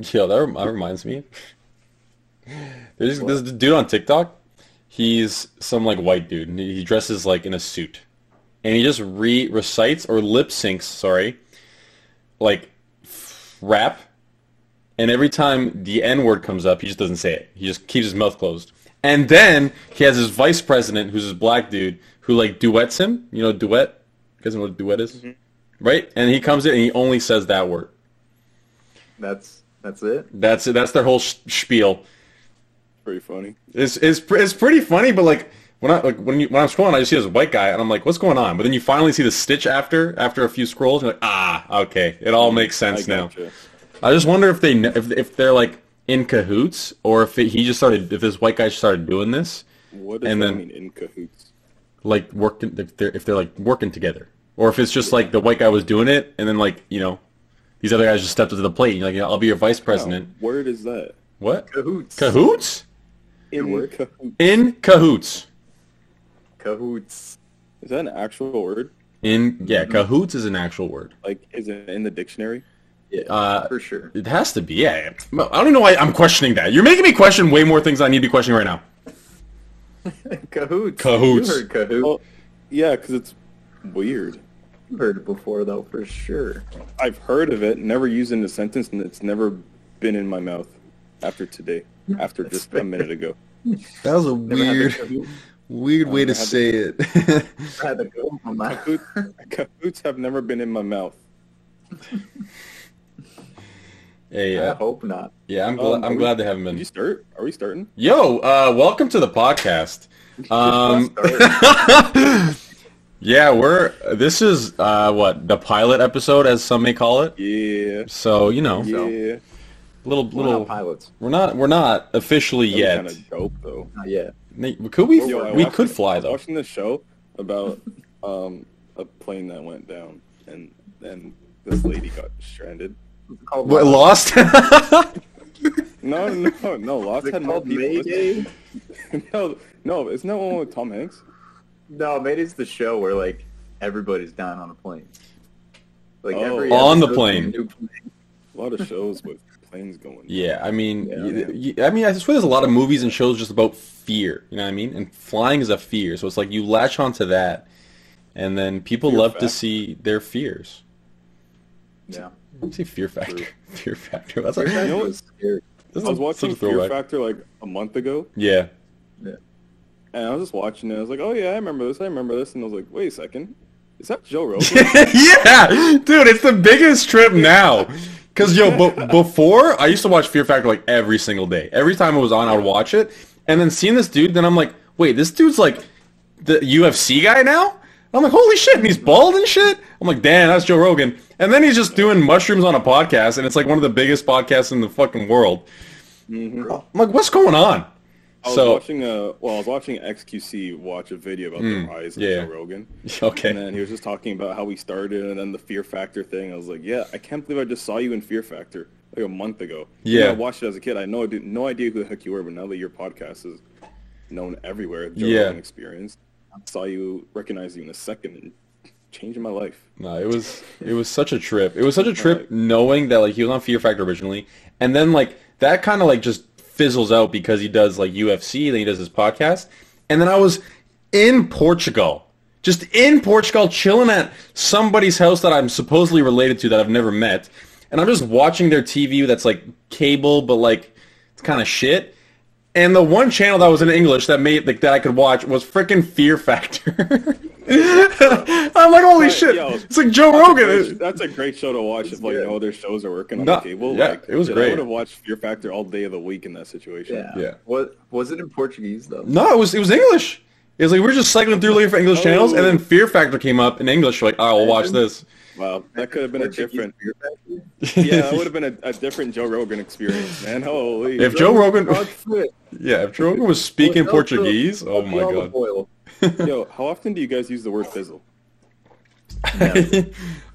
Yo, that, rem- that reminds me. There's this dude on TikTok. He's some like white dude. and He he dresses like in a suit, and he just re recites or lip syncs. Sorry, like f- rap. And every time the N word comes up, he just doesn't say it. He just keeps his mouth closed. And then he has his vice president, who's this black dude, who like duets him. You know, duet. You guys know what a duet is, mm-hmm. right? And he comes in and he only says that word. That's that's it. That's it. That's their whole sh- spiel. Pretty funny. It's, it's it's pretty funny, but like when I like when you when I'm scrolling, I just see this white guy, and I'm like, what's going on? But then you finally see the stitch after after a few scrolls, and you're like, ah, okay, it all makes sense I now. gotcha. I just wonder if they if if they're like in cahoots, or if it, he just started if this white guy started doing this, What does And that then- mean in cahoots? like working if they're if they're like working together, or if it's just like the white guy was doing it, and then like you know these other guys just stepped up to the plate. And you're like, yeah, I'll be your vice president. Word is that? What Cahoots. cahoots? In word. cahoots. In cahoots. Cahoots. Is that an actual word? In yeah, cahoots is an actual word. Like, is it in the dictionary? Yeah, Uh, for sure. It has to be. Yeah. I don't even know why I'm questioning that. You're making me question way more things I need to be questioning right now. Cahoots. Cahoots. You heard cahoot. Well, yeah, because it's weird. You heard it before though, for sure. I've heard of it, never used in a sentence, and it's never been in my mouth after today, after That's just fair. a minute ago. That was a Never had weird way to say it. I had to go on that. Cahoot, cahoots have never been in my mouth. hey, I uh, hope not. yeah, I'm Um, glad. are I'm we- glad they haven't Did you been. start? Are we starting? Yo, uh, welcome to the podcast. Um, yeah, we're. This is uh, what the pilot episode, as some may call it. Yeah. So you know, Yeah. little We're little. not pilots. We're not. We're not officially yet. Kind of dope though. Not yet. Nate, Could we? Yo, we watched- could fly though. Watching this show about um, a plane that went down, and and this lady got stranded. What Lost. lost? No, no, no. Lost had more people. No, no. Isn't that one with Tom Hanks? No, Mayday's the show where like everybody's dying on a plane. Like Oh. every On the episode's a plane. plane. A lot of shows with planes going. Yeah, I mean, Yeah. y- y- I mean, I swear there's a lot of movies and shows just about fear. You know what I mean? And flying is a fear, so it's like you latch onto that, and then people Fear love to see their fears. Yeah. Let me see fear factor. True. Fear factor. That's Fear like, Factor know what? was scary. I was watching Fear throwback. Factor like a month ago, Yeah. Yeah. And I was just watching it. I was like, "Oh yeah, I remember this. I remember this." And I was like, "Wait a second, is that Joe Rogan?" yeah, dude, it's the biggest trip now. Cause yo, b- before I used to watch Fear Factor like every single day. Every time it was on, I would watch it, and then seeing this dude, then I'm like, wait, this dude's like the UFC guy now. I'm like, holy shit, and he's bald and shit. I'm like, damn, that's Joe Rogan. And then he's just doing mushrooms on a podcast, and it's like one of the biggest podcasts in the fucking world. Mhm. I'm like, what's going on? I was So watching a well, I was watching XQC watch a video about Mm, the rise of yeah. Joe Rogan, okay, and then he was just talking about how we started and then the Fear Factor thing. I was like, "Yeah, I can't believe I just saw you in Fear Factor like a month ago." Yeah. I watched it as a kid. I know I did no idea who the heck you were, but now that your podcast is known everywhere, Joe Yeah. Rogan Experience, I saw you, recognize you in a second, and changing my life. No, it was it was such a trip. It was such a trip knowing that like he was on Fear Factor originally, and then like that kind of like just fizzles out because he does like UFC, then he does his podcast, and then I was in Portugal, just in Portugal, chilling at somebody's house that I'm supposedly related to that I've never met, and I'm just watching their TV that's like cable, but like it's kind of shit. And the one channel that was in English that made like that I could watch was freaking Fear Factor. I'm like, holy Right, shit! yo, it's like Joe That's a Rogan. great- That's a great show to watch if like good. no other oh, shows are working on No, the cable. yeah, like, it was shit, great. I would have watched Fear Factor all day of the week in that situation. Yeah. Yeah. What was it in Portuguese though? No, it was it was English. It was like we were just cycling through looking for English channels, and then Oh. Fear Factor came up in English. We're like, oh, we'll watch this. Wow, that could have been a different. Yeah, that would have been a, a different Joe Rogan experience, man. Holy. If Joe Rogan, yeah, if Joe Rogan was speaking Portuguese, oh my olive god. Oil. Yo, how often do you guys use the word fizzle?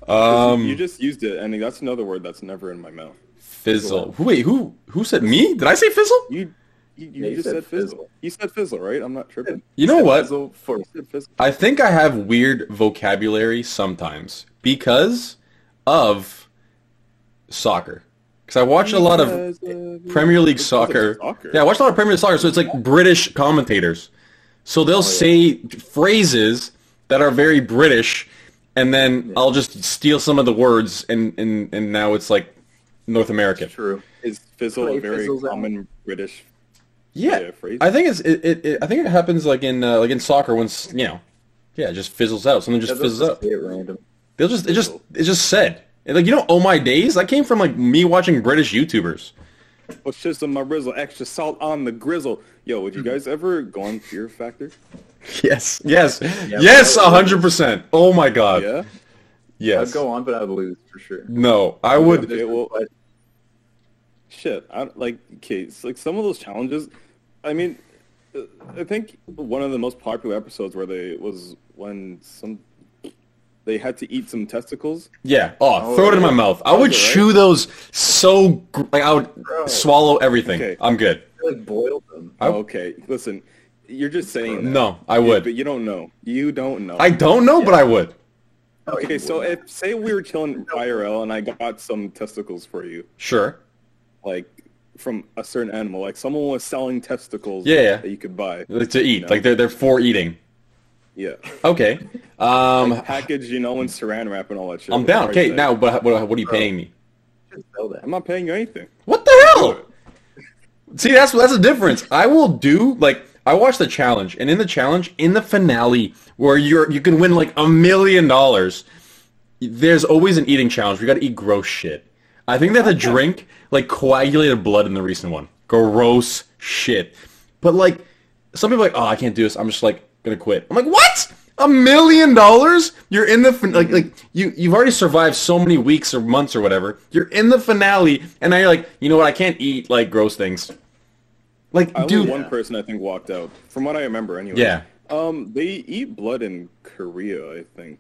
um, you just used it, and that's another word that's never in my mouth. fizzle. Wait, who who said me? Did I say fizzle? You, you, you Yeah, just said said fizzle. fizzle. You said fizzle, right? I'm not tripping. You know what? Fizzle for You said fizzle. I think I have weird vocabulary sometimes because of soccer. because I watch a lot of of- Premier League soccer. soccer. Yeah, I watch a lot of Premier League soccer, so it's like British commentators. So they'll say phrases that are very British, and then I'll just steal some of the words, and, and, and now it's like North American. True. Is fizzle Play a very fizzles out. common British? Yeah, Yeah, phrase. I think it's it, it, it. I think it happens like in uh, like in soccer when you know, yeah, it just fizzles out. Something just Yeah, they'll fizzles out. say it random. They'll just it just it's just said. And, like you know, oh my days. That came from like me watching British YouTubers. What's just on my rizzle? Extra salt on the grizzle. Yo, would you Mm-hmm. guys ever go on Fear Factor? Yes, yes, yes, a hundred percent. Oh my god, Yeah. yes. I'd go on, but I'd lose for sure. No, I would. Okay, well, shit. I like okay, it's like some of those challenges. I mean, uh, I think one of the most popular episodes where they was when some they had to eat some testicles. Yeah. Oh, Oh, throw it in my mouth. I would Okay, right? chew those so gr- like I would Bro. swallow everything. Okay. I'm good. I like boiled them. I- oh, okay, listen, you're just saying that. No, I You- would. but you don't know. You don't know. I don't know, but I would. okay, so if say we were chilling IRL and I got some testicles for you, Sure. like from a certain animal, like someone was selling testicles Yeah, yeah. that you could buy. Like, to eat. No. Like they're they're for eating. Yeah. Okay. Um, Package, you know, and saran wrap and all that shit. I'm down. Okay. Now, but what, what are you paying me? Sell that. I'm not paying you anything. What the hell? See, that's that's the difference. I will do like I watched the challenge, and in the challenge, in the finale, where you're you can win like a million dollars. There's always an eating challenge. We got to eat gross shit. I think they have to drink like coagulated blood in the recent one. Gross shit. But like, some people are like, oh, I can't do this. I'm just like gonna quit. I'm like, what? A million dollars? You're in the fin- like like you you've already survived so many weeks or months or whatever. You're in the finale, and now you're like, you know what? I can't eat like gross things. Like, Only dude, one person I think walked out, from what I remember anyway. Yeah. Um, they eat blood in Korea, I think.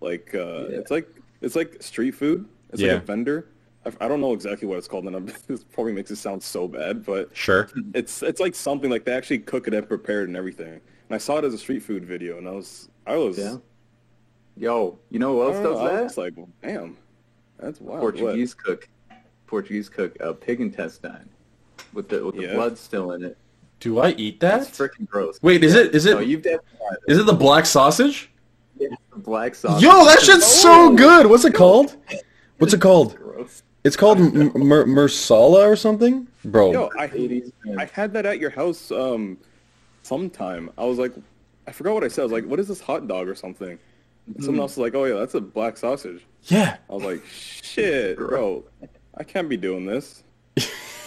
Like, uh, Yeah. it's like it's like street food. It's Yeah. like a vendor. I, I don't know exactly what it's called, and I'm, this probably makes it sound so bad, but sure. it's it's like something like they actually cook it and prepare it and everything. And I saw it as a street food video, and I was I was Yeah. Yo, you know who I, else don't know, does I that? was like, damn, that's wild. Portuguese cook. Portuguese cook a pig intestine with the with the Yeah. blood still in it. Do I eat That's that? freaking gross. Wait, is it is it? No, it you've definitely tried it. is it the black sausage? Yeah, the black sausage. Yo, that shit's so good. What's it called? What's it called? gross. It's called M- Mer- Mersala or something, bro. Yo, I, I had that at your house um sometime. I was like, I forgot what I said. I was like, what is this hot dog or something? And someone mm. else was like, oh yeah, that's a black sausage. yeah. I was like, shit, bro, I can't be doing this.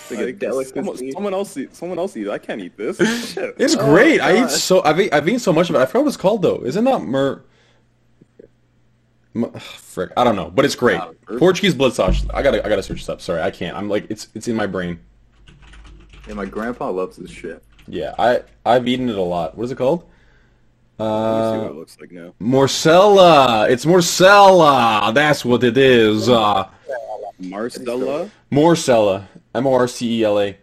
Like, A like, delicacy. someone, someone else, eat, someone else eat. it. I can't eat this. Shit. It's Oh, great. I eat so I've eat, I've eaten so much of it. I forgot what it's called though. Is it not Mer? M- frick, I don't know, but it's great. Portuguese blood sausage. I gotta I gotta search this up. Sorry, I can't. I'm like it's it's in my brain. Yeah, my grandpa loves this shit. Yeah, I I've eaten it a lot. What is it called? Let me see what Uh, it looks like now. Morcela. It's Morcela. That's what it is. Uh, Marcella. Morcella. M O R C E L A.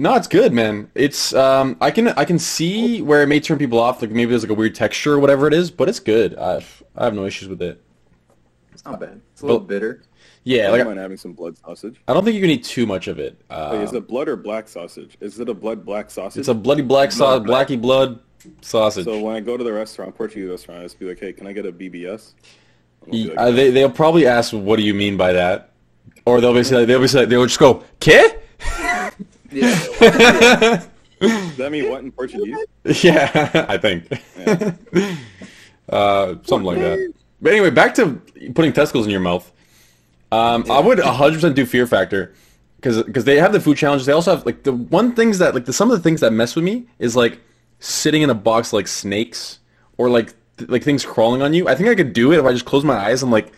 No, it's good, man. It's um, I can I can see where it may turn people off. Like maybe there's like a weird texture or whatever it is, but it's good. I I have no issues with it. It's not bad. It's a little Well- bitter. Yeah, I like don't mind having some blood sausage. I don't think you can eat too much of it. Uh, Wait, is it blood or black sausage? Is it a blood black sausage? it's a bloody black Blood. blacky blood sausage. So when I go to the restaurant, Portuguese restaurant, I just be like, "Hey, can I get a BBS?" They'll like, uh, they they'll probably ask, "What do you mean by that?" Or they'll be like, they'll be like, they'll just go, "Ke?" Yeah. Does that mean what in Portuguese? yeah, I think. Yeah. uh, something like that. But anyway, back to putting testicles in your mouth. Um, I would 100% do Fear Factor because they have the food challenges. They also have like the one things that like the, some of the things that mess with me is like sitting in a box like snakes or like th- like things crawling on you. I think I could do it if I just close my eyes and like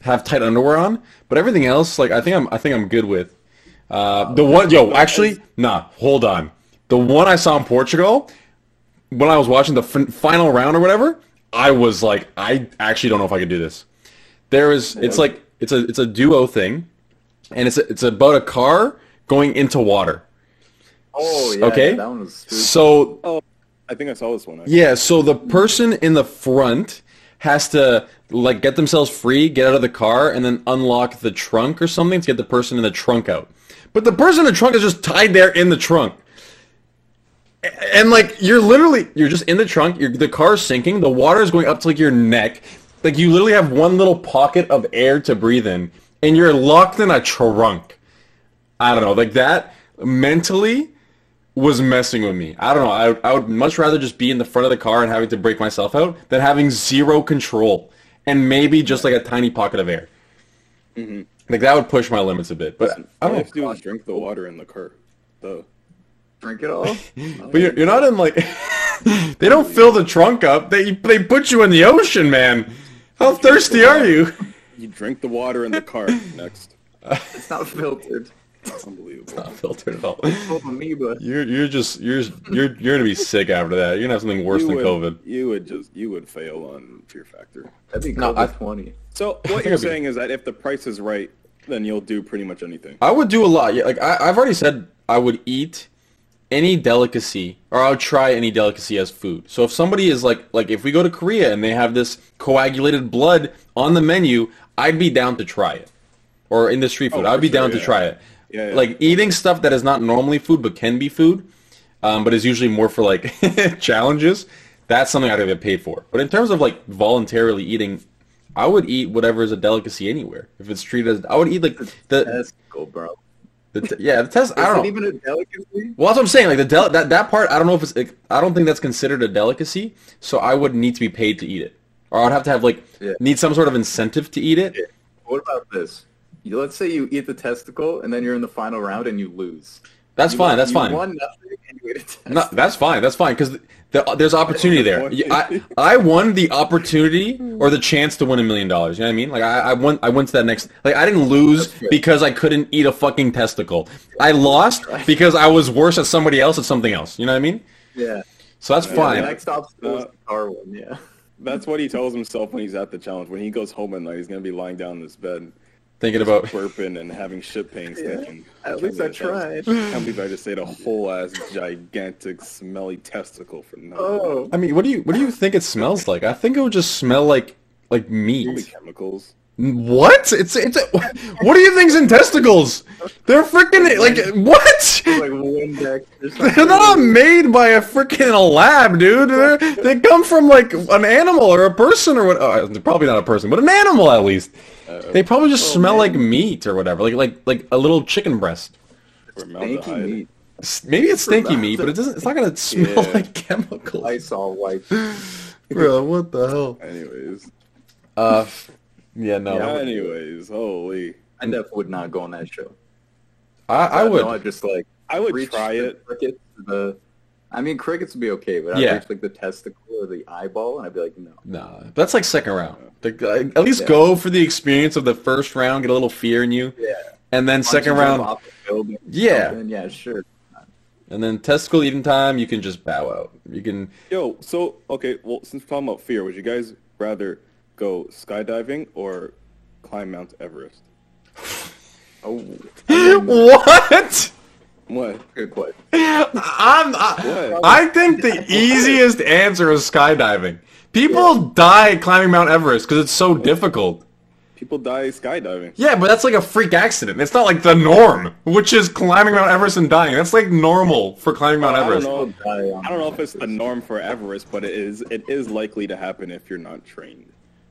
have tight underwear on. But everything else, like I think I'm I think I'm good with. Uh, the one, yo, actually, nah, hold on. The one I saw in Portugal, when I was watching the fin- final round or whatever, I was like, I actually don't know if I could do this. There is, it's like, it's a, it's a duo thing, and it's, a, it's about a car going into water. Oh yeah. Okay. That one was. Stupid. So Oh, I think I saw this one. Actually. yeah, so the person in the front has to like get themselves free, get out of the car, and then unlock the trunk or something to get the person in the trunk out. But the person in the trunk is just tied there in the trunk. And like you're literally you're just in the trunk, you're, the car's sinking, the water is going up to like your neck. Like you literally have one little pocket of air to breathe in, and you're locked in a trunk. I don't know, like that mentally was messing with me. I don't know. I, I would much rather just be in the front of the car and having to break myself out than having zero control and maybe just like a tiny pocket of air. Mm-hmm. Like that would push my limits a bit. But I All don't have to do is drink the water in the car. Though. Drink it all. But you're, you're not in like they don't fill the trunk up. They they put you in the ocean, man. How thirsty are you? You drink the water in the car. Next. It's not filtered. It's Unbelievable. Not filtered at all. Full amoeba. You're you're just you're you're you're gonna be sick after that. You're gonna have something worse you than would, COVID. You would just you would fail on Fear Factor. That'd be No, COVID I- 20. So what you're saying is that if the price is right, then you'll do pretty much anything. I would do a lot. Yeah, like I, I've already said, I would eat any delicacy, or I'll try any delicacy as food. So if somebody is like, like if we go to Korea and they have this coagulated blood on the menu, I'd be down to try it. Or in the street food, Oh, I'd be sure, down to try it. Yeah, yeah. Like eating stuff that is not normally food but can be food, um, but is usually more for like challenges. That's something I'd get paid for. But in terms of like voluntarily eating, I would eat whatever is a delicacy anywhere. If it's treated as, I would eat like the, Testicle, bro. The t- yeah the test. I don't know. even a delicacy? Well, that's what I'm saying. Like the del- that that part, I don't know if it's. Like, I don't think that's considered a delicacy. So I would need to be paid to eat it, or I'd have to have like Yeah. need some sort of incentive to eat it. What about this? You, let's say you eat the testicle and then you're in the final round and you lose. That's You fine. won- That's you fine. won nothing and you ate a. No, that's fine. That's fine because the, there's opportunity there. I I won the opportunity or the chance to win a million dollars. You know what I mean? Like I, I went I went to that next. Like I didn't lose because I couldn't eat a fucking testicle. I lost because I was worse at somebody else at something else. You know what I mean? Yeah. So that's The fine. next obstacle is Uh, the car one, yeah. That's what he tells himself when he's at the challenge. When he goes home at night, he's gonna be lying down in his bed, Thinking about burping and having shit pains. Yeah. Thinking, At least I believe just- tried. Can't believe I just ate a whole ass gigantic smelly testicle for nothing. Oh. I mean, what do you what do you think it smells like? I think it would just smell like like Probably meat. chemicals. What? It's it's a, what do you think's in testicles? They're freaking like what? like Windex They're not made by a freaking lab, dude. They're, they come from like an animal or a person or what? Uh, probably not a person, but an animal at least. They probably just smell like meat or whatever, like like like a little chicken breast. Stinky meat. Maybe it's stinky meat, but it doesn't. It's not gonna smell Yeah. like chemicals. Lysol white. Bro, what the hell? Anyways. Uh, yeah, no. Yeah, Anyways, holy. I definitely would not go on that show. I, I No, would. I'd just like I would reach try the it. crickets the. I mean, crickets would be okay, but I'd Yeah. reach like the testicle or the eyeball, and I'd be like, no. Nah, that's like second round. Like, at least Yeah. go for the experience of the first round, get a little fear in you, Yeah. and then second Once you round, the Yeah. something, yeah, sure. and then testicle eating time. You can just bow out. You can. Yo, so okay, well, since we're talking about fear, would you guys rather go skydiving or climb Mount Everest? Oh, What? What? good question. I'm. I, What? I think the easiest answer is skydiving. People die climbing Mount Everest because it's so difficult. People die skydiving. Yeah, but that's like a freak accident. It's not like the norm, which is climbing Mount Everest and dying. That's like normal for climbing Mount Everest. I don't Everest. know. I don't know if it's the norm for Everest, but it is. It is likely to happen if you're not trained.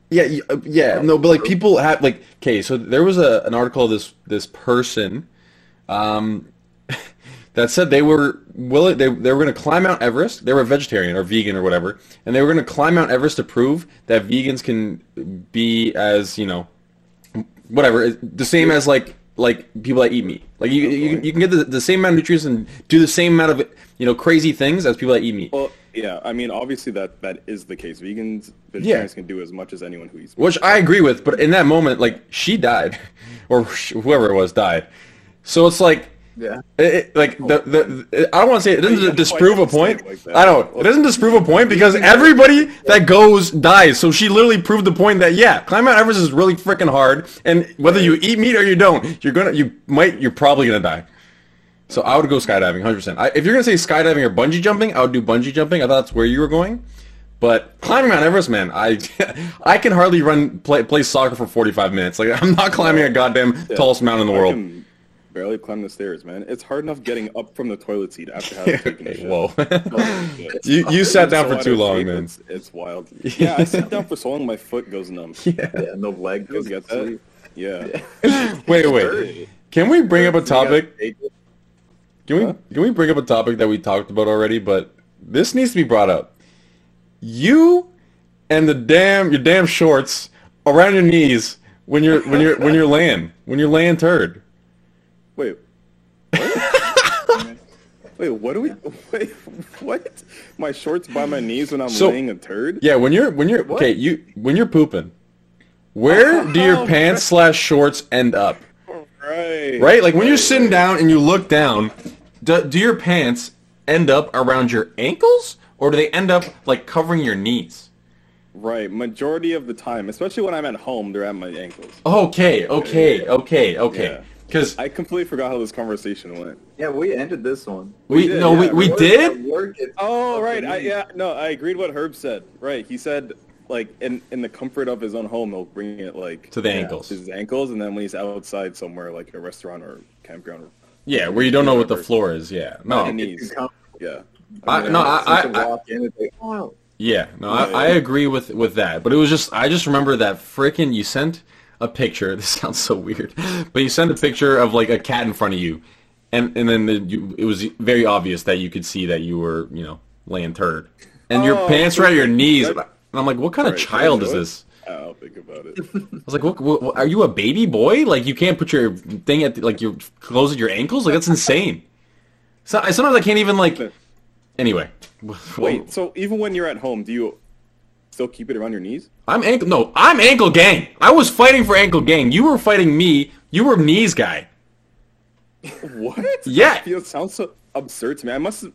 Yeah, uh, yeah, no, but like people have like okay, so there was a an article of this this person um that said they were willing they they were going to climb Mount Everest. They were a vegetarian or vegan or whatever, and they were going to climb Mount Everest to prove that vegans can be as, you know, whatever, the same as like like people that eat meat. Like you you, you can get the, the same amount of nutrients and do the same amount of, you know, crazy things as people that eat meat. Well, yeah. I mean, obviously that that is the case. Vegans, vegetarians can do as much as anyone who eats. meat. Which I agree with, but in that moment, like she died, or whoever it was died. So it's like, Yeah. it, it- like the the I don't want to say it doesn't disprove a point. like. I don't. It doesn't disprove a point because everybody that goes dies. So she literally proved the point that yeah, climb Mount Everest is really freaking hard, and whether you eat meat or you don't, you're gonna you might you're probably gonna die. So I would go skydiving, hundred percent. If you're gonna say skydiving or bungee jumping, I would do bungee jumping. I thought that's where you were going, But climbing Mount Everest, man, I I can hardly run play play soccer for 45 minutes. Like I'm not climbing a goddamn Yeah. tallest mountain in the I world. can barely climb the stairs, man. It's hard enough getting up from the toilet seat after having taken a Okay, shit. whoa. You you sat down So for too long, shape, man. It's, it's wild. Yeah, I sat down for so long, my foot goes numb. Yeah. Yeah, no leg goes get that? Yeah. Wait, wait. Can we bring up a You gotta topic? Can we can we bring up a topic that we talked about already? But this needs to be brought up. You and the damn your damn shorts around your knees when you're when you're when you're laying when you're laying turd. Wait. What? wait, what do we? Wait, what? My shorts by my knees when I'm So- laying a turd? Yeah, when you're when you're okay, you when you're pooping, where do your Oh, pants slash shorts end up? Right. Right, like when you're sitting down and you look down, do, do your pants end up around your ankles or do they end up like covering your knees? Right. Majority of the time, especially when I'm at home, they're at my ankles. Okay, okay, okay, okay. Yeah. Because I completely forgot how this conversation went. Yeah, we ended this one. we, did, no, we, yeah, we Work- did. work, Oh, right. I, yeah, no, I agreed what Herb said. Right. He said, like, in, in the comfort of his own home, he'll bring it, like, To the yeah, ankles. to his ankles, and then when he's outside somewhere, like a restaurant or campground, or, Yeah, where you don't know what the floor is. Yeah, My no, knees. Yeah. I, mean, no, I, I, can I, in and say, Yeah, no, I, I agree with with that. But it was just I just remember that freaking you sent a picture. This sounds so weird, but you sent a picture of like a cat in front of you, and and then the, you, it was very obvious that you could see that you were you know laying turd, and your Oh, pants were at your knees. That- And I'm like, what kind of Right, child is show it? this? I'll think about it. I was like, what, what, are you a baby boy? Like you can't put your thing at the, like your clothes at your ankles? Like that's insane. So, sometimes I can't even like. Anyway, Wait, so even when you're at home, do you still keep it around your knees? I'm ankle. No, I'm ankle gang. I was fighting for ankle gang. You were fighting me. You were knees guy. What? Yeah. That feels, sounds so absurd to me. I must.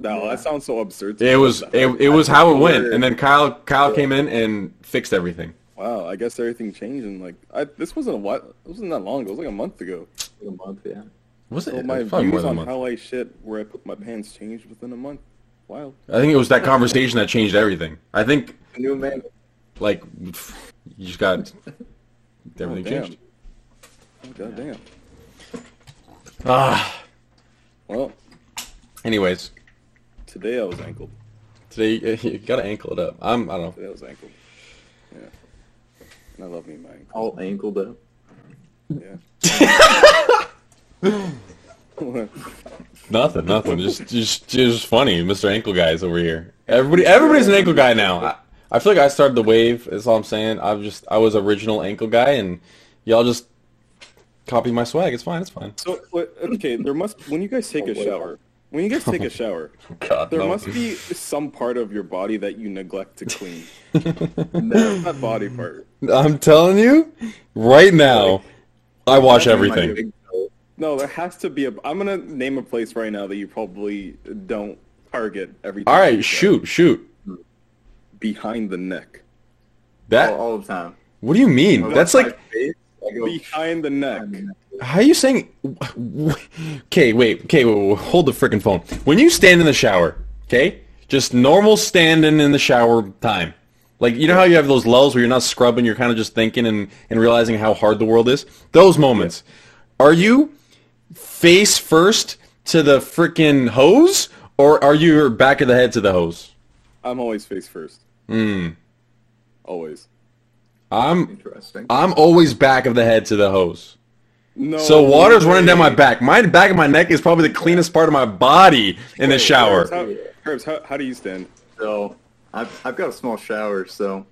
No, that sounds so absurd. It was it, it was how it went, and then Kyle Kyle came in and fixed everything. Wow, I guess everything changed and like I, this wasn't a what it wasn't that long ago. It was like a month ago. a month, yeah. Was it? So my Probably more views than a on month. how I shit where I put my pants changed within a month. Wow. I think it was that conversation that changed everything. I think New man. like you just got everything damn. changed. Oh, God damn. Ah. Well, Anyways, today I was ankled. today you gotta ankle it up. I'm I don't know. Today I was ankled. Yeah. And I love me my ankle. All ankled up. Yeah. Nothing, nothing. Just, just, just funny, Mr. Ankle Guys over here. Everybody, everybody's an ankle guy now. I, I feel like I started the wave. That's all I'm saying. I've just, I was original ankle guy, and y'all just copy my swag. It's fine. It's fine. so okay, there must when you guys take a oh, shower. When you guys take a shower, God, there no. must be some part of your body that you neglect to clean. No. that body part. I'm telling you, right now, I wash everything. No, there has to be a. I'm gonna name a place right now that you probably don't target every. All right, time you shoot, shoot. behind the neck. That. all, all the time. What do you mean? That's like. face, I go, Behind the neck. How are you saying? Okay, wait. Okay, wait, hold the freaking phone. When you stand in the shower, okay, just normal standing in the shower time. Like you know how you have those lulls where you're not scrubbing, you're kind of just thinking and, and realizing how hard the world is. Those moments. Are you face first to the freaking hose, or are you back of the head to the hose? I'm always face first. Hmm. Always. I'm Interesting. I'm always back of the head to the hose. No. So water's running down my back. My back of my neck is probably the cleanest part of my body in the Wait, shower. Herbs, how, Herbs, how, how do you stand? So I've, I've got a small shower, so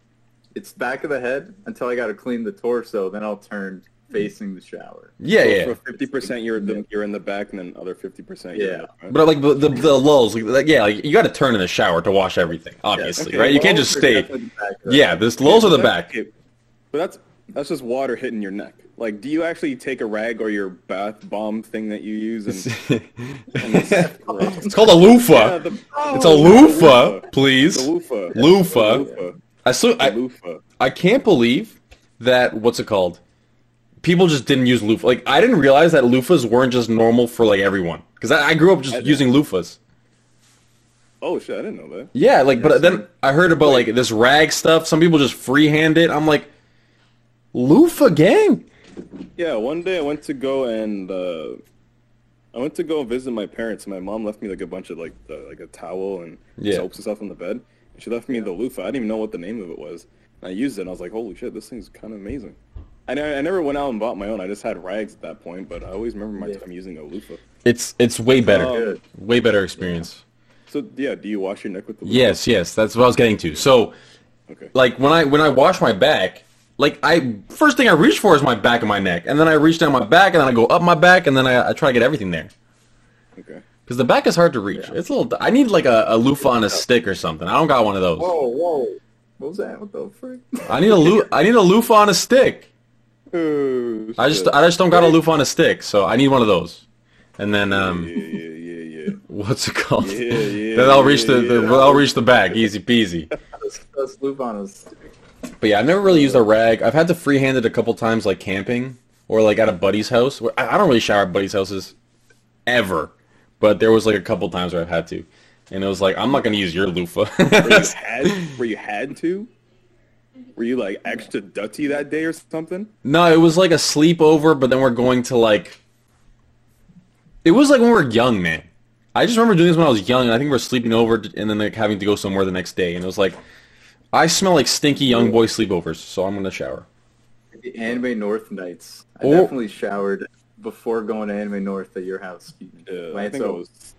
it's back of the head until I got to clean the torso. Then I'll turn facing the shower. Yeah, yeah. So fifty percent you're the, you're in the back, and then other fifty percent Yeah. the front. But like the the, the lulls, like, like, yeah, like you got to turn in the shower to wash everything, obviously, okay, right? You can't just stay. back of the Yeah, head. this lulls are the back. Okay, But that's that's just water hitting your neck. Like, do you actually take a rag or your bath bomb thing that you use and? and it's, It's called a Yeah, loofah. the- It's a oh, loofah, The please. loofah. Loofah. The loofah. I so I, loofah. I can't believe that what's it called? People just didn't use loofah. Like I didn't realize that loofahs weren't just normal for like everyone because I, I grew up just I using loofahs. Oh shit, I didn't know that. Yeah, like, but Yes, then. I heard about like this rag stuff. Some people just freehand it. I'm like, loofah gang. Yeah, one day I went to go and uh, I went to go visit my parents. and My mom left me like a bunch of like the, like a towel and Yeah. soaps and stuff on the bed. And she left me the loofah. I didn't even know what the name of it was. And I used it and I was like, holy shit, this thing's kind of amazing. I, I never went out and bought my own. I just had rags at that point, but I always remember my Yeah. time using a loofah. It's it's way better. Good. way better experience. So yeah, do you wash your neck with the loofah? Yes, yes, that's what I was getting to. So, Okay. like when I when I wash my back, like I first thing I reach for is my back and my neck, and then I reach down my back, and then I go up my back, and then I, I try to get everything there. Okay. Because the back is hard to reach. It's a little. I need like a, a loofah on a stick or something. I don't got one of those. Whoa, whoa. What was that? What the frick? I need a loo- I need a loofah on a stick. Oh, I just. I just don't got a loofah on a stick, so I need one of those. And then um, yeah, yeah, yeah. yeah. what's it called? Yeah, yeah, then I'll reach the, yeah, the yeah. I'll reach the back, easy peasy. Let's, let's move on. Let's- But yeah, I've never really used a rag. I've had to freehand it a couple times, like camping or like at a buddy's house. Where- I don't really shower at buddy's houses ever, but there was like a couple times where I've had to, and it was like I'm not gonna use your loofah. where you had where you had to? Were you like extra dirty that day or something? no, it was like a sleepover, but then we're going to like. It was like when we were young, man. I just remember doing this when I was young, and I think we are sleeping over, and then like having to go somewhere the next day, and it was like, I smell like stinky young boy sleepovers, so I'm gonna shower. The Anime North nights. I Oh. definitely showered before going to Anime North at your house, Steven. Yeah, I Right, think I was.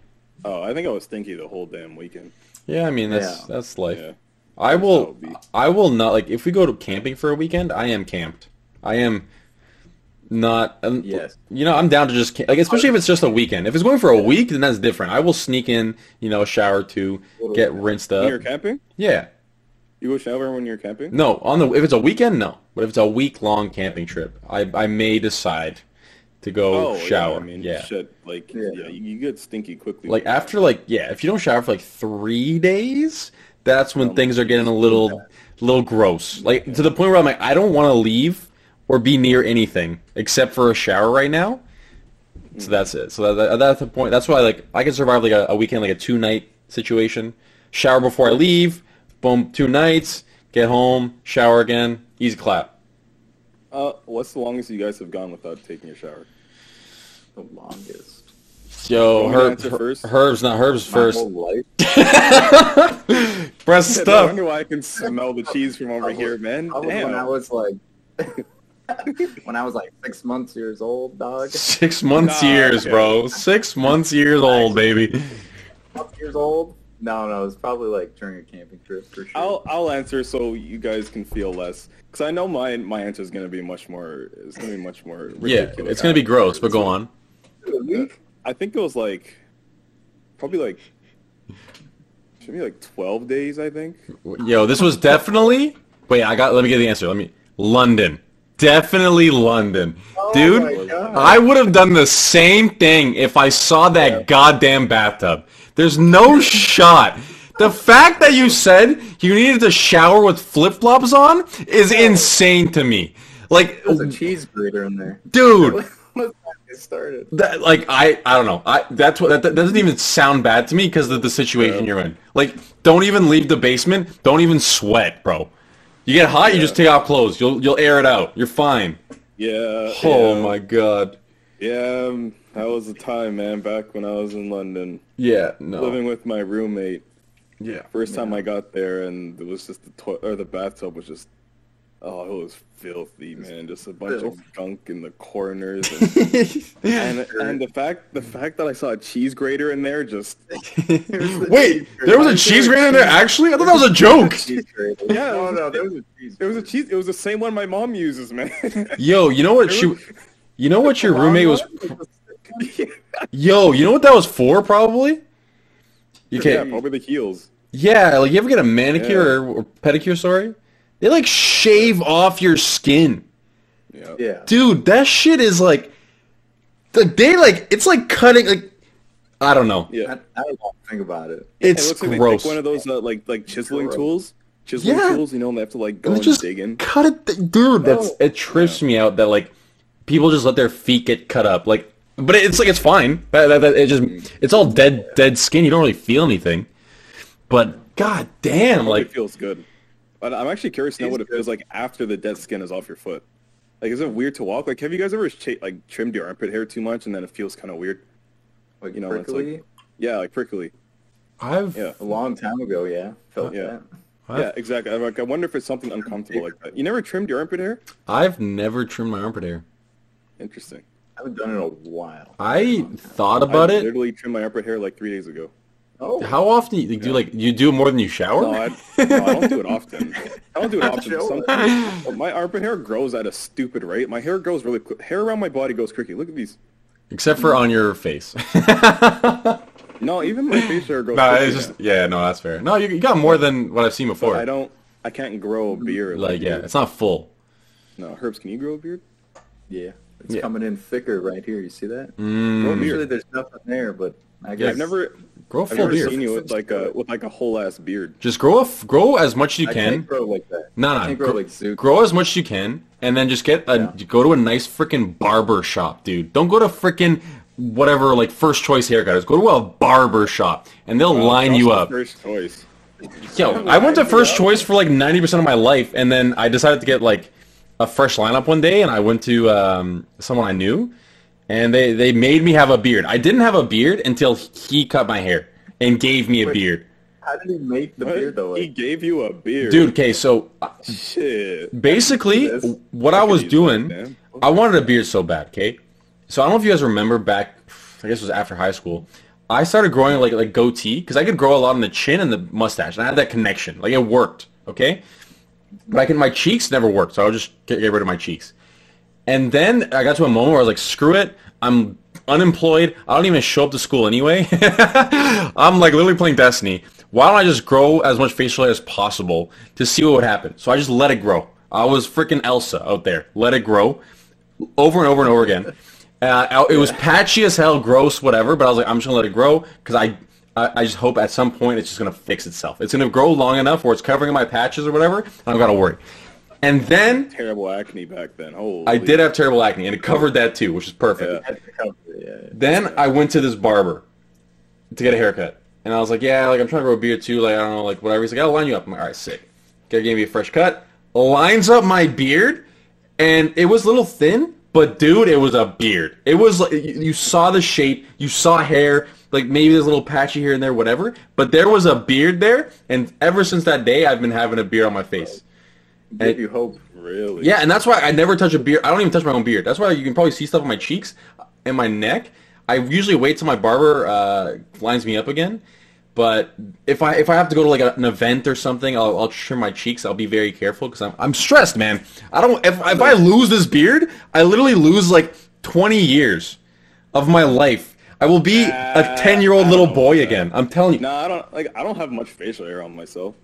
Oh, I think I was stinky the whole damn weekend. Yeah, I mean that's Yeah. that's life. Yeah. I will. I will not like if we go to camping for a weekend. I am camped. I am not. Um, Yes. You know, I'm down to just like, especially if it's just a weekend. If it's going for a week, then that's different. I will sneak in, you know, a shower to get rinsed When you're up. camping, Yeah. You go shower when you're camping. No, on the if it's a weekend, no. But if it's a week long camping trip, I I may decide to go Oh, shower. Yeah, I mean, yeah. shit. Like, Yeah. yeah, you, you get stinky quickly. Like after like yeah, if you don't shower for like three days, that's when Um, things are getting a little little gross. Like to the point where I'm like, I don't want to leave or be near anything except for a shower right now. So that's it. So that, that- that's the point. That's why like I can survive like a, a weekend, like a two night situation. Shower before I leave. Boom, two nights. Get home. Shower again. Easy clap. Uh, what's the longest you guys have gone without taking a shower? The longest. Yo, Want Herb, first? Herb's not Herb's My first. whole life. Press I stuff. wonder why I can smell the cheese from over here, man. Probably when I was like, when I was like six months years old, dog. Six months Nah, years, okay. bro. Six months years old, baby. Months years old. No, no, it was probably like during a camping trip for sure. I'll I'll answer so you guys can feel less because I know my my answer is gonna be much more. It's gonna be much more. Yeah, it's gonna be gross, but go on. a week. I think it was like probably like should be like twelve days. I think. Yo, this was definitely. Wait, I got. Let me get the answer. Let me. London. Definitely London, Oh dude. I would have done the same thing if I saw that Yeah. goddamn bathtub. There's no shot. The fact that you said you needed to shower with flip flops on is insane to me. Like, There's a cheese grater in there. dude. Let's get started. That, like I, I don't know. I that's what that, that doesn't even sound bad to me because of the situation you're in. Like, don't even leave the basement. Don't even sweat, bro. You get hot, you just take off clothes. You'll you'll air it out. You're fine. Yeah. Oh yeah, my god. Yeah, um, that was a time, man. Back when I was in London, Yeah. No. living with my roommate. Yeah. First time I got there, and it was just the toilet or the bathtub was just, oh, it was filthy, man. Just a bunch filth. of gunk in the corners, and, and and the fact the fact that I saw a cheese grater in there just Wait, there was a cheese grater in there. Actually, I thought that was a joke. Yeah, no, no, there was a cheese. it was a cheese. It was the same one my mom uses, man. Yo, you know what she? You know what your roommate was? Yeah. Yo, you know what that was for? Probably. You can't. probably the heels. Yeah, like you ever get a manicure or, or pedicure? Sorry, they like shave off your skin, Yeah. Yeah. dude. That shit is like, like they like it's like cutting like, I don't know. Yeah. I, I don't. Think about it. It It's looks like gross. they take one of those uh, like like chiseling Gross. tools, chiseling Yeah. tools. You know, and they have to like go and and, just dig in. cut it, th- dude. That's it trips me out that like people just let their feet get cut up. Like, but it's like it's fine. That, that, that- it just it's all dead dead skin. You don't really feel anything. But god damn, Like, like it feels good. But I'm actually curious to know what it feels like after the dead skin is off your foot. Like, is it weird to walk? Like, have you guys ever cha- like trimmed your armpit hair too much and then it feels kind of weird? Like You know, it's prickly. like- Yeah, like prickly. I've Yeah. A long time ago, yeah. Felt Yeah. that. I've, Yeah, exactly. I'm like, I wonder if it's something uncomfortable like that. You never trimmed your armpit hair? I've never trimmed my armpit hair. Interesting. I haven't done it in a while. I thought about it. I it. literally trimmed my armpit hair like three days ago. Oh, How often do you do like you do it more than you shower? No, I, no, I don't do it often. I don't do it often. Show Some, it. but oh, my armpit hair grows at a stupid rate. My hair grows really quick. Hair around my body goes quickly. Look at these. Except for mm-hmm. on your face. No, even my face hair grows no, quickly it's just now. yeah, no, that's fair. No, you, you got more than what I've seen before. I don't. I can't grow a beard. like yeah, you. it's not full. No, Herbs, can you grow a beard? yeah. It's Yeah. coming in thicker right here. You see that? Mm, Grow a. Usually there's nothing there, but I Yeah, guess I've never. grow a I've never beard. seen you with like a with like a whole ass beard. Just grow a f- grow as much as you I can. can't grow like that. No, I no, can't grow, grow like Zoot. grow as much as you can, and then just get a Yeah. go to a nice freaking barber shop, dude. Don't go to freaking whatever like first choice haircutters. Go to a barber shop, and they'll line you up. First choice. Yo, I went to first choice for like ninety percent of my life, and then I decided to get like a fresh lineup one day, and I went to um, someone I knew, and they they made me have a beard. I didn't have a beard until he cut my hair and gave me a Wait. beard, How did he make the What? beard though? He gave you a beard, dude. Okay, so uh, Shit. basically, This- what I could was doing, that. I wanted a beard so bad. Okay, so I don't know if you guys remember back. I guess it was after high school. I started growing like like goatee because I could grow a lot on the chin and the mustache, and I had that connection. Like it worked. Okay, but like in my cheeks never worked, so I would just get, get rid of my cheeks. And then I got to a moment where I was like, screw it. I'm unemployed. I don't even show up to school anyway. I'm like literally playing Destiny. Why don't I just grow as much facial hair as possible to see what would happen? So I just let it grow. I was freaking Elsa out there. Let it grow over and over and over again. Uh, it was patchy as hell, gross, whatever. But I was like, I'm just gonna let it grow because I, I, I just hope at some point it's just gonna fix itself. It's gonna grow long enough where it's covering my patches or whatever. I don't gotta worry. And then Terrible acne back then. Holy. I did have terrible acne, and it covered that too, which is perfect. Yeah. had to cover it, yeah. Then I went to this barber to get a haircut, and I was like, "Yeah, like I'm trying to grow a beard too. Like I don't know, like whatever." He's like, "I'll line you up." I'm like, "All right, sick." Guy gave me a fresh cut, lines up my beard, and it was a little thin, but dude, it was a beard. It was like you saw the shape, you saw hair, like maybe there's a little patchy here and there, whatever. But there was a beard there, and ever since that day, I've been having a beard on my face. Give you hope. Really. Yeah, and that's why I never touch a beard. I don't even touch my own beard. That's why you can probably see stuff on my cheeks and my neck. I usually wait till my barber uh, lines me up again. But if I if I have to go to like a, an event or something, I'll, I'll trim my cheeks. I'll be very careful because I'm I'm stressed, man. I don't if if I lose this beard, I literally lose like 20 years of my life. I will be a 10 year old little boy that. again. I'm telling you. No, I don't like. I don't have much facial hair on myself.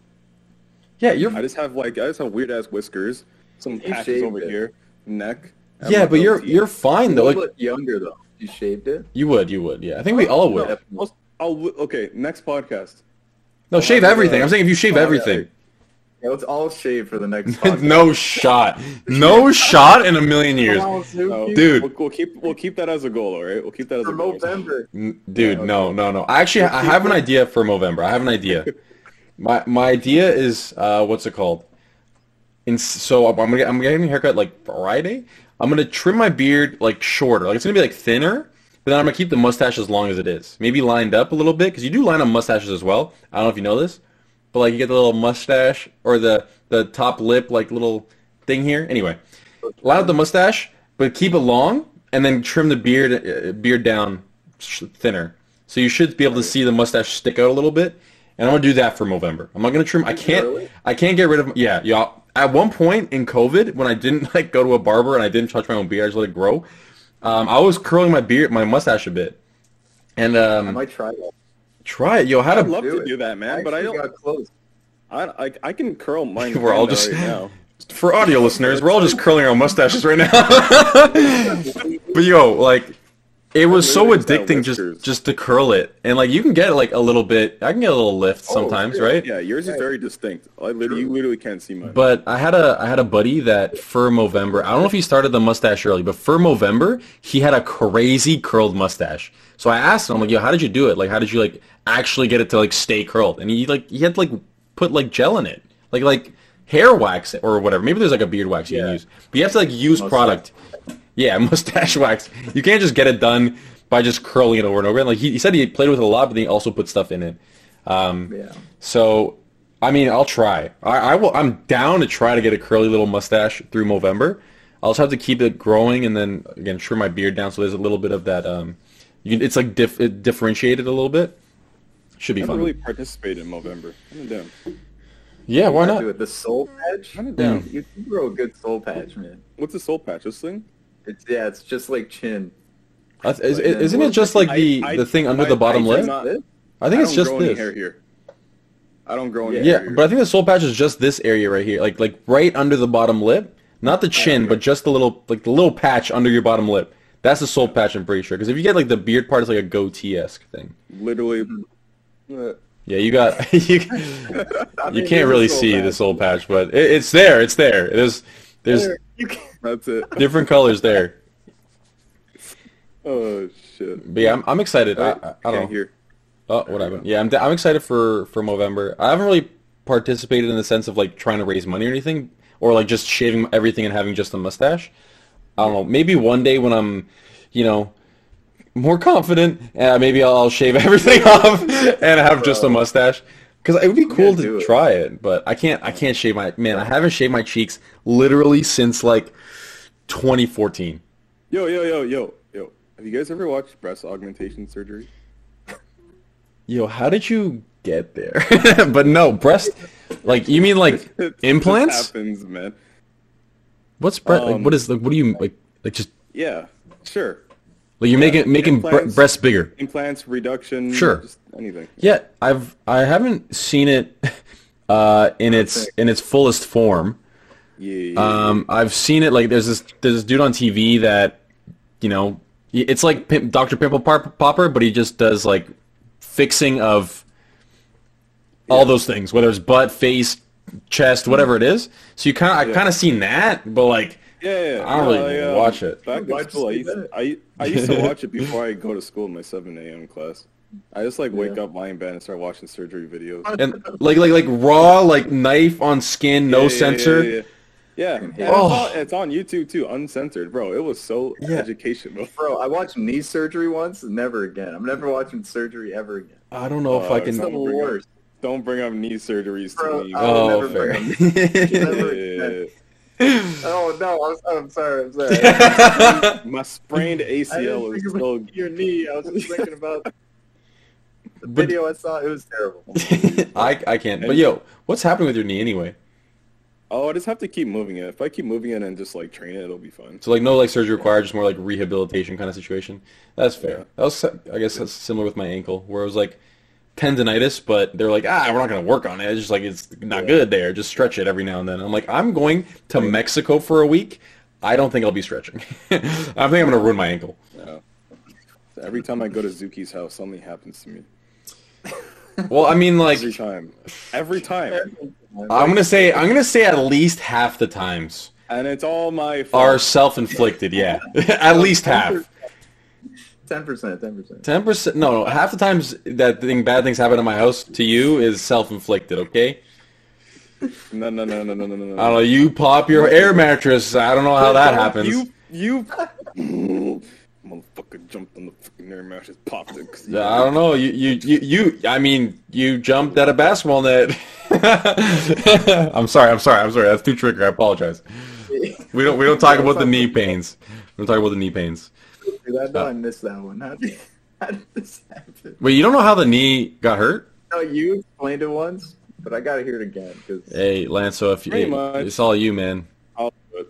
Yeah, you're I just have like I just have weird ass whiskers, some patches shaved over it. here, neck. I yeah, my but you're goatee. you're fine though. Like look younger though. You shaved it. you would, you would. Yeah, I think we all would. No, I'll, I'll, okay, next podcast. No, shave everything. uh, I'm saying if you shave oh, yeah. everything. Yeah, let's all shave for the next. no shot. No shot in a million years. Come on, Zoot, No, Dude. we'll, we'll keep we'll keep that as a goal, all right? We'll keep that as for a goal. November. Dude, Yeah, no, no, no. I actually I have an idea for November. I have an idea. My my idea is uh what's it called? And so I'm gonna I'm getting a haircut like Friday. I'm gonna trim my beard like shorter. Like it's gonna be like thinner, but then I'm gonna keep the mustache as long as it is. Maybe lined up a little bit because you do line up mustaches as well. I don't know if you know this, but like you get the little mustache or the the top lip like little thing here. Anyway, line up the mustache, but keep it long, and then trim the beard uh, beard down thinner. So you should be able to see the mustache stick out a little bit. And I'm gonna do that for November. I'm not gonna trim. I can't. I can't get rid of. Yeah, y'all. At one point in COVID, when I didn't like go to a barber and I didn't touch my own beard, I just let it grow. Um, I was curling my beard, my mustache a bit, and I um, might try that. Try it. Yo, how I'd to love do to it. do that, man, but I don't. got close. I, I I can curl mine. We're all just- right now. for audio listeners, we're all just curling our mustaches right now. but yo, like, It was so literally just got addicting just whiskers. just to curl it, and like you can get like a little bit. I can get a little lift oh, sometimes, yeah. right? Yeah, yours is very distinct. I literally, you literally can't see mine. But I had a I had a buddy that for Movember. I don't know if he started the mustache early, but for Movember he had a crazy curled mustache. So I asked him, I'm like, yo, how did you do it? Like, how did you like actually get it to like stay curled? And he like he had to, like put like gel in it, like like hair wax or whatever. Maybe there's like a beard wax you can Yeah. use, but you have to like use Mustache. product. Yeah, mustache wax. You can't just get it done by just curling it over and over. And like he, he said, he played with it a lot, but then he also put stuff in it. Um, Yeah. so, I mean, I'll try. I, I will. I'm down to try to get a curly little mustache through Movember. I'll just have to keep it growing and then again trim my beard down so there's a little bit of that. Um, you it's like diff, it differentiated a little bit. Should be I fun. really participated in Movember. I'm down. yeah, why not? Do it. The soul patch. I'm down. You can grow a good soul patch, man. What's a soul patch? This thing? It's yeah, it's just like chin. I th- is, like, isn't what- it just like the I- I- the thing under my- the bottom I lip? not- I think I it's don't just grow any this. hair here. I don't grow any Yeah, Yeah, hair here. but I think the soul patch is just this area right here, like like right under the bottom lip, not the chin, but just the little like the little patch under your bottom lip. That's the soul patch, I'm pretty sure. Because if you get like the beard part, it's like a goatee esque thing. literally. Mm-hmm. uh, Yeah, you got you, I you can't really see patch. the soul patch, but it, it's there. It's there. There's there's you can- That's it. different colors there. Oh shit. But yeah, I'm, I'm excited. I, I, I can't don't know. hear. Oh, what happened? Yeah, I'm, I'm excited for for Movember. I haven't really participated in the sense of like trying to raise money or anything, or like just shaving everything and having just a mustache. I don't know. Maybe one day when I'm, you know, more confident, uh, maybe I'll, I'll shave everything off and have just a mustache. Because it would be cool gotta it. try it, but I can't. I can't shave my man. I haven't shaved my cheeks literally since like 2014. Yo, yo, yo, yo, yo. Have you guys ever watched breast augmentation surgery? Yo, how did you get there? but no, breast. Like you mean like It implants? happens, man. What's breast? like, Um, what is like? What do you like? Like just Yeah, sure. Like you're making making bre- breasts bigger. Implants, reduction, Sure. just anything. Yeah, I've I haven't seen it uh, in its in its fullest form. Yeah. Um, I've seen it like there's this there's this dude on TV that you know it's like Dr. Pimple Popper, but he just does like fixing of all those things, whether it's butt, face, chest, whatever it is. So you kind of I Yeah. kind of seen that, but like yeah, yeah. I don't really um, watch it. Back in school, I used. I, I used to watch it before I go to school in my 7 a.m. class. I just like wake Yeah. up, lying in bed, and start watching surgery videos. and like like like raw like knife on skin, no Yeah, yeah, yeah, censor. Yeah, yeah. Yeah, Oh. it's, on, it's on YouTube too, uncensored, bro. It was so Yeah. educational. Bro, I watched knee surgery once, and never again. I'm never watching surgery ever again. I don't know if Uh, I can. Don't bring up- worst. Don't bring up knee surgeries Bro, to me. Bro. Oh, never fair. bring Never Yeah. again. Oh no, I'm, I'm sorry, I'm sorry. My sprained I didn't ACL was think still. your knee. I was just thinking about the But- video I saw. It was terrible. I I can't. But yo, what's happening with your knee anyway? Oh, I just have to keep moving it. If I keep moving it and just like train it, it'll be fine. So like no like surgery required, just more like rehabilitation kind of situation. That's fair. Yeah. That was I guess that's similar with my ankle, where it was like tendonitis, but they're like, ah, we're not gonna work on it. It's just like it's not Yeah. good there. Just stretch it every now and then. I'm like, I'm going to Mexico for a week. I don't think I'll be stretching. I think I'm gonna ruin my ankle. Yeah. Every time I go to Zuki's house, something happens to me. Well, I mean, like, Every time. Every time. I'm gonna say, I'm gonna say at least half the times And it's all my fault. are self-inflicted. Yeah, at least half. Ten percent, ten percent. Ten percent. No, no. Half the times that thing, bad things happen in my house to you is self-inflicted. Okay. No, no, no, no, no, no, no. I don't know. You pop your air mattress. I don't know how that happens. You, you, motherfucker jumped on the fucking air mattress, popped it. 'cause you- I don't know. You, you, you, you. I mean, you jumped at a basketball net. I'm sorry. I'm sorry. I'm sorry. That's too trigger. I apologize. We don't. We don't talk about the knee pains. We don't talk about the knee pains. Dude, I know I missed that one. How did, how did this happen? Wait, you don't know how the knee got hurt? No, you explained it once, but I gotta hear it again because Hey, Lance. So if you, much. it's all you, man. I'll do it.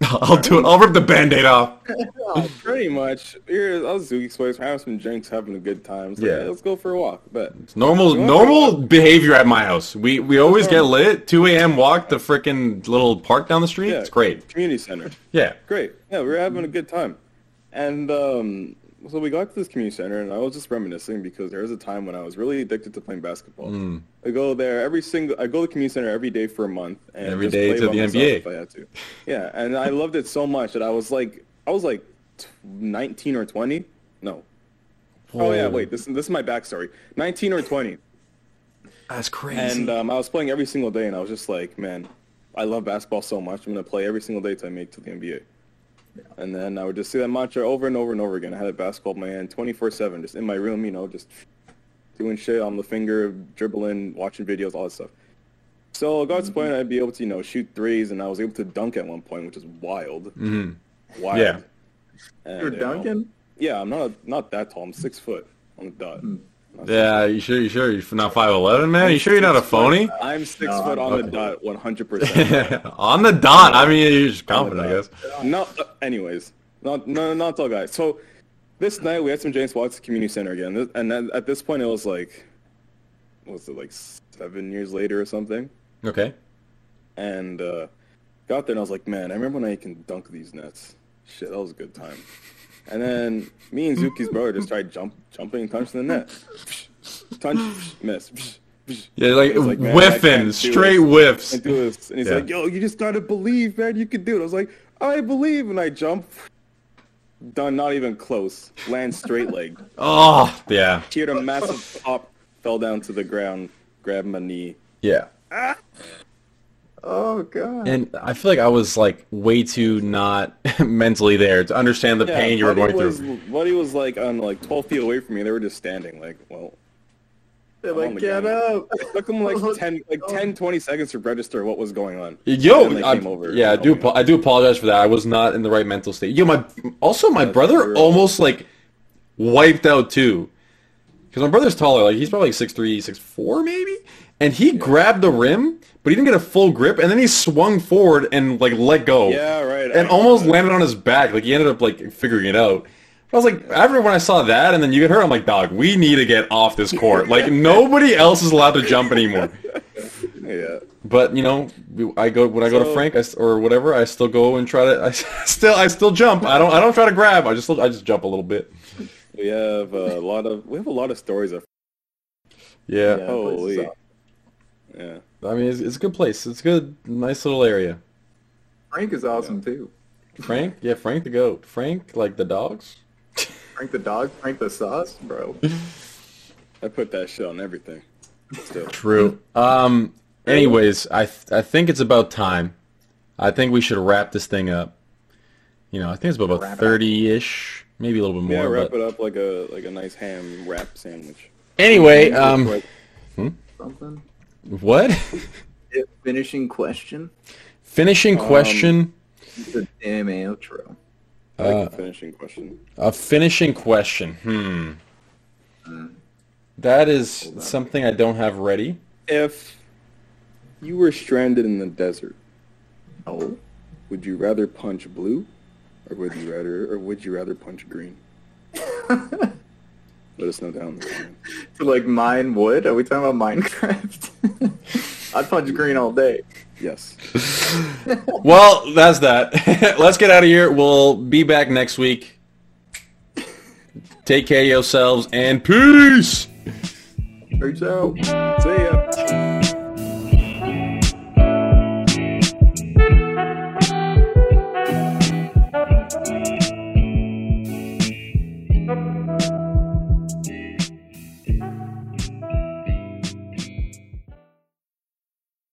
I'll do it. I'll rip the band-aid off. Oh, pretty much. Here, I was Zuki's place. We're having some drinks, having a good time. So, Yeah. let's go for a walk. But It's normal, normal behavior at my house. We we always get lit. 2 a.m. walk to frickin' little park down the street. Yeah. It's great. Community center. Yeah. Great. Yeah, we're having a good time. And um, so we got to this community center, and I was just reminiscing because there was a time when I was really addicted to playing basketball. Hmm. I go there every single. I go to the community center every day for a month, and Every just day play to the NBA. if I had to. Yeah, and I loved it so much that I was like, I was like, t- nineteen or twenty. No. Oh yeah, wait. This this is my backstory. Nineteen or twenty. That's crazy. And um, I was playing every single day, and I was just like, man, I love basketball so much. I'm gonna play every single day till I make it to the NBA. And then I would just see that mantra over and over and over again. I had a basketball in my hand, 24/7, just in my room, you know, just doing shit on the finger, dribbling, watching videos, all that stuff. So God's got to the point I'd be able to, you know, shoot threes, and I was able to dunk at one point, which is wild. Mhm. Wild. Yeah. And, You're you know, dunking? yeah, I'm not not that tall. I'm six foot on the dot. Not six Yeah, you sure? You sure you're not five eleven, man? You sure you're not a phony? I'm six No, foot on okay. the dot, 100. percent On the dot. I mean, you're just confident, I guess. No, uh, anyways, not no, not all guys. So this night we had some James Watts Community Center again, and at this point it was like, what was it like seven years later or something? Okay. And uh, got there and I was like, man, I remember when I can dunk these nets. Shit, that was a good time. And then me and Zuki's brother just tried jump, jumping and touching the net. Touch, miss. Yeah, like, like, whiffing, straight whiffs. And. And he's Yeah. like, yo, you just gotta believe, man. You can do it. I was like, I believe. And I jump. Done, not even close. Land straight leg. Oh, yeah, Cheered a massive pop. Fell down to the ground. Grabbed my knee. yeah. Ah! Oh god. And I feel like I was like way too not mentally there to understand the pain you were Buddy going was, through. Buddy was like on like 12 feet away from me. They were just standing. Like, well, They're like, the get ground." up. it took them like 10, like go. 10, 20 seconds to register what was going on. Yo, And then I, came over yeah, I do. Oh, helped me I do apologize for that. I was not in the right mental state. Yo, my also my brother you're- almost like wiped out too, because my brother's taller. Like he's probably like six three, six four maybe, and he grabbed the rim, but he didn't get a full grip, and then he swung forward and like let go. Yeah, right. and I- almost landed on his back. Like he ended up like figuring it out. I was like, after when I saw that, and then you get hurt, I'm like, dog, we need to get off this court. Like nobody else is allowed to jump anymore. Yeah. But you know, I go when I go to Frank I s or whatever. I still go and try to. I still I still jump. I don't I don't try to grab. I just I just jump a little bit. We have a lot of we have a lot of stories of Yeah. Yeah, holy yeah. I mean, it's, it's a good place. It's good, nice little area. Frank is awesome too. Frank, yeah, Frank the goat. Frank like the dogs. Frank the dog, Frank the sauce, bro. I put that shit on everything. Still. True. Um. Anyways, I th- I think it's about time. I think we should wrap this thing up. You know, I think it's about Wrap about it up. thirty ish, maybe a little bit more. Yeah, wrap but it up like a like a nice ham wrap sandwich. anyway, um, Hmm? Something. What? Finishing question. Finishing Um, question. It's a damn outro. I like Uh, finishing question. A finishing question. Hmm. That is something I don't have ready. If you were stranded in the desert, Oh. would you rather punch blue, or would you rather, or would you rather punch green? Let us know down like mine wood? Are we talking about Minecraft? I'd punch green all day. Yes. Well, that's that. Let's get out of here. We'll be back next week. Take care of yourselves and peace. Peace out. See ya.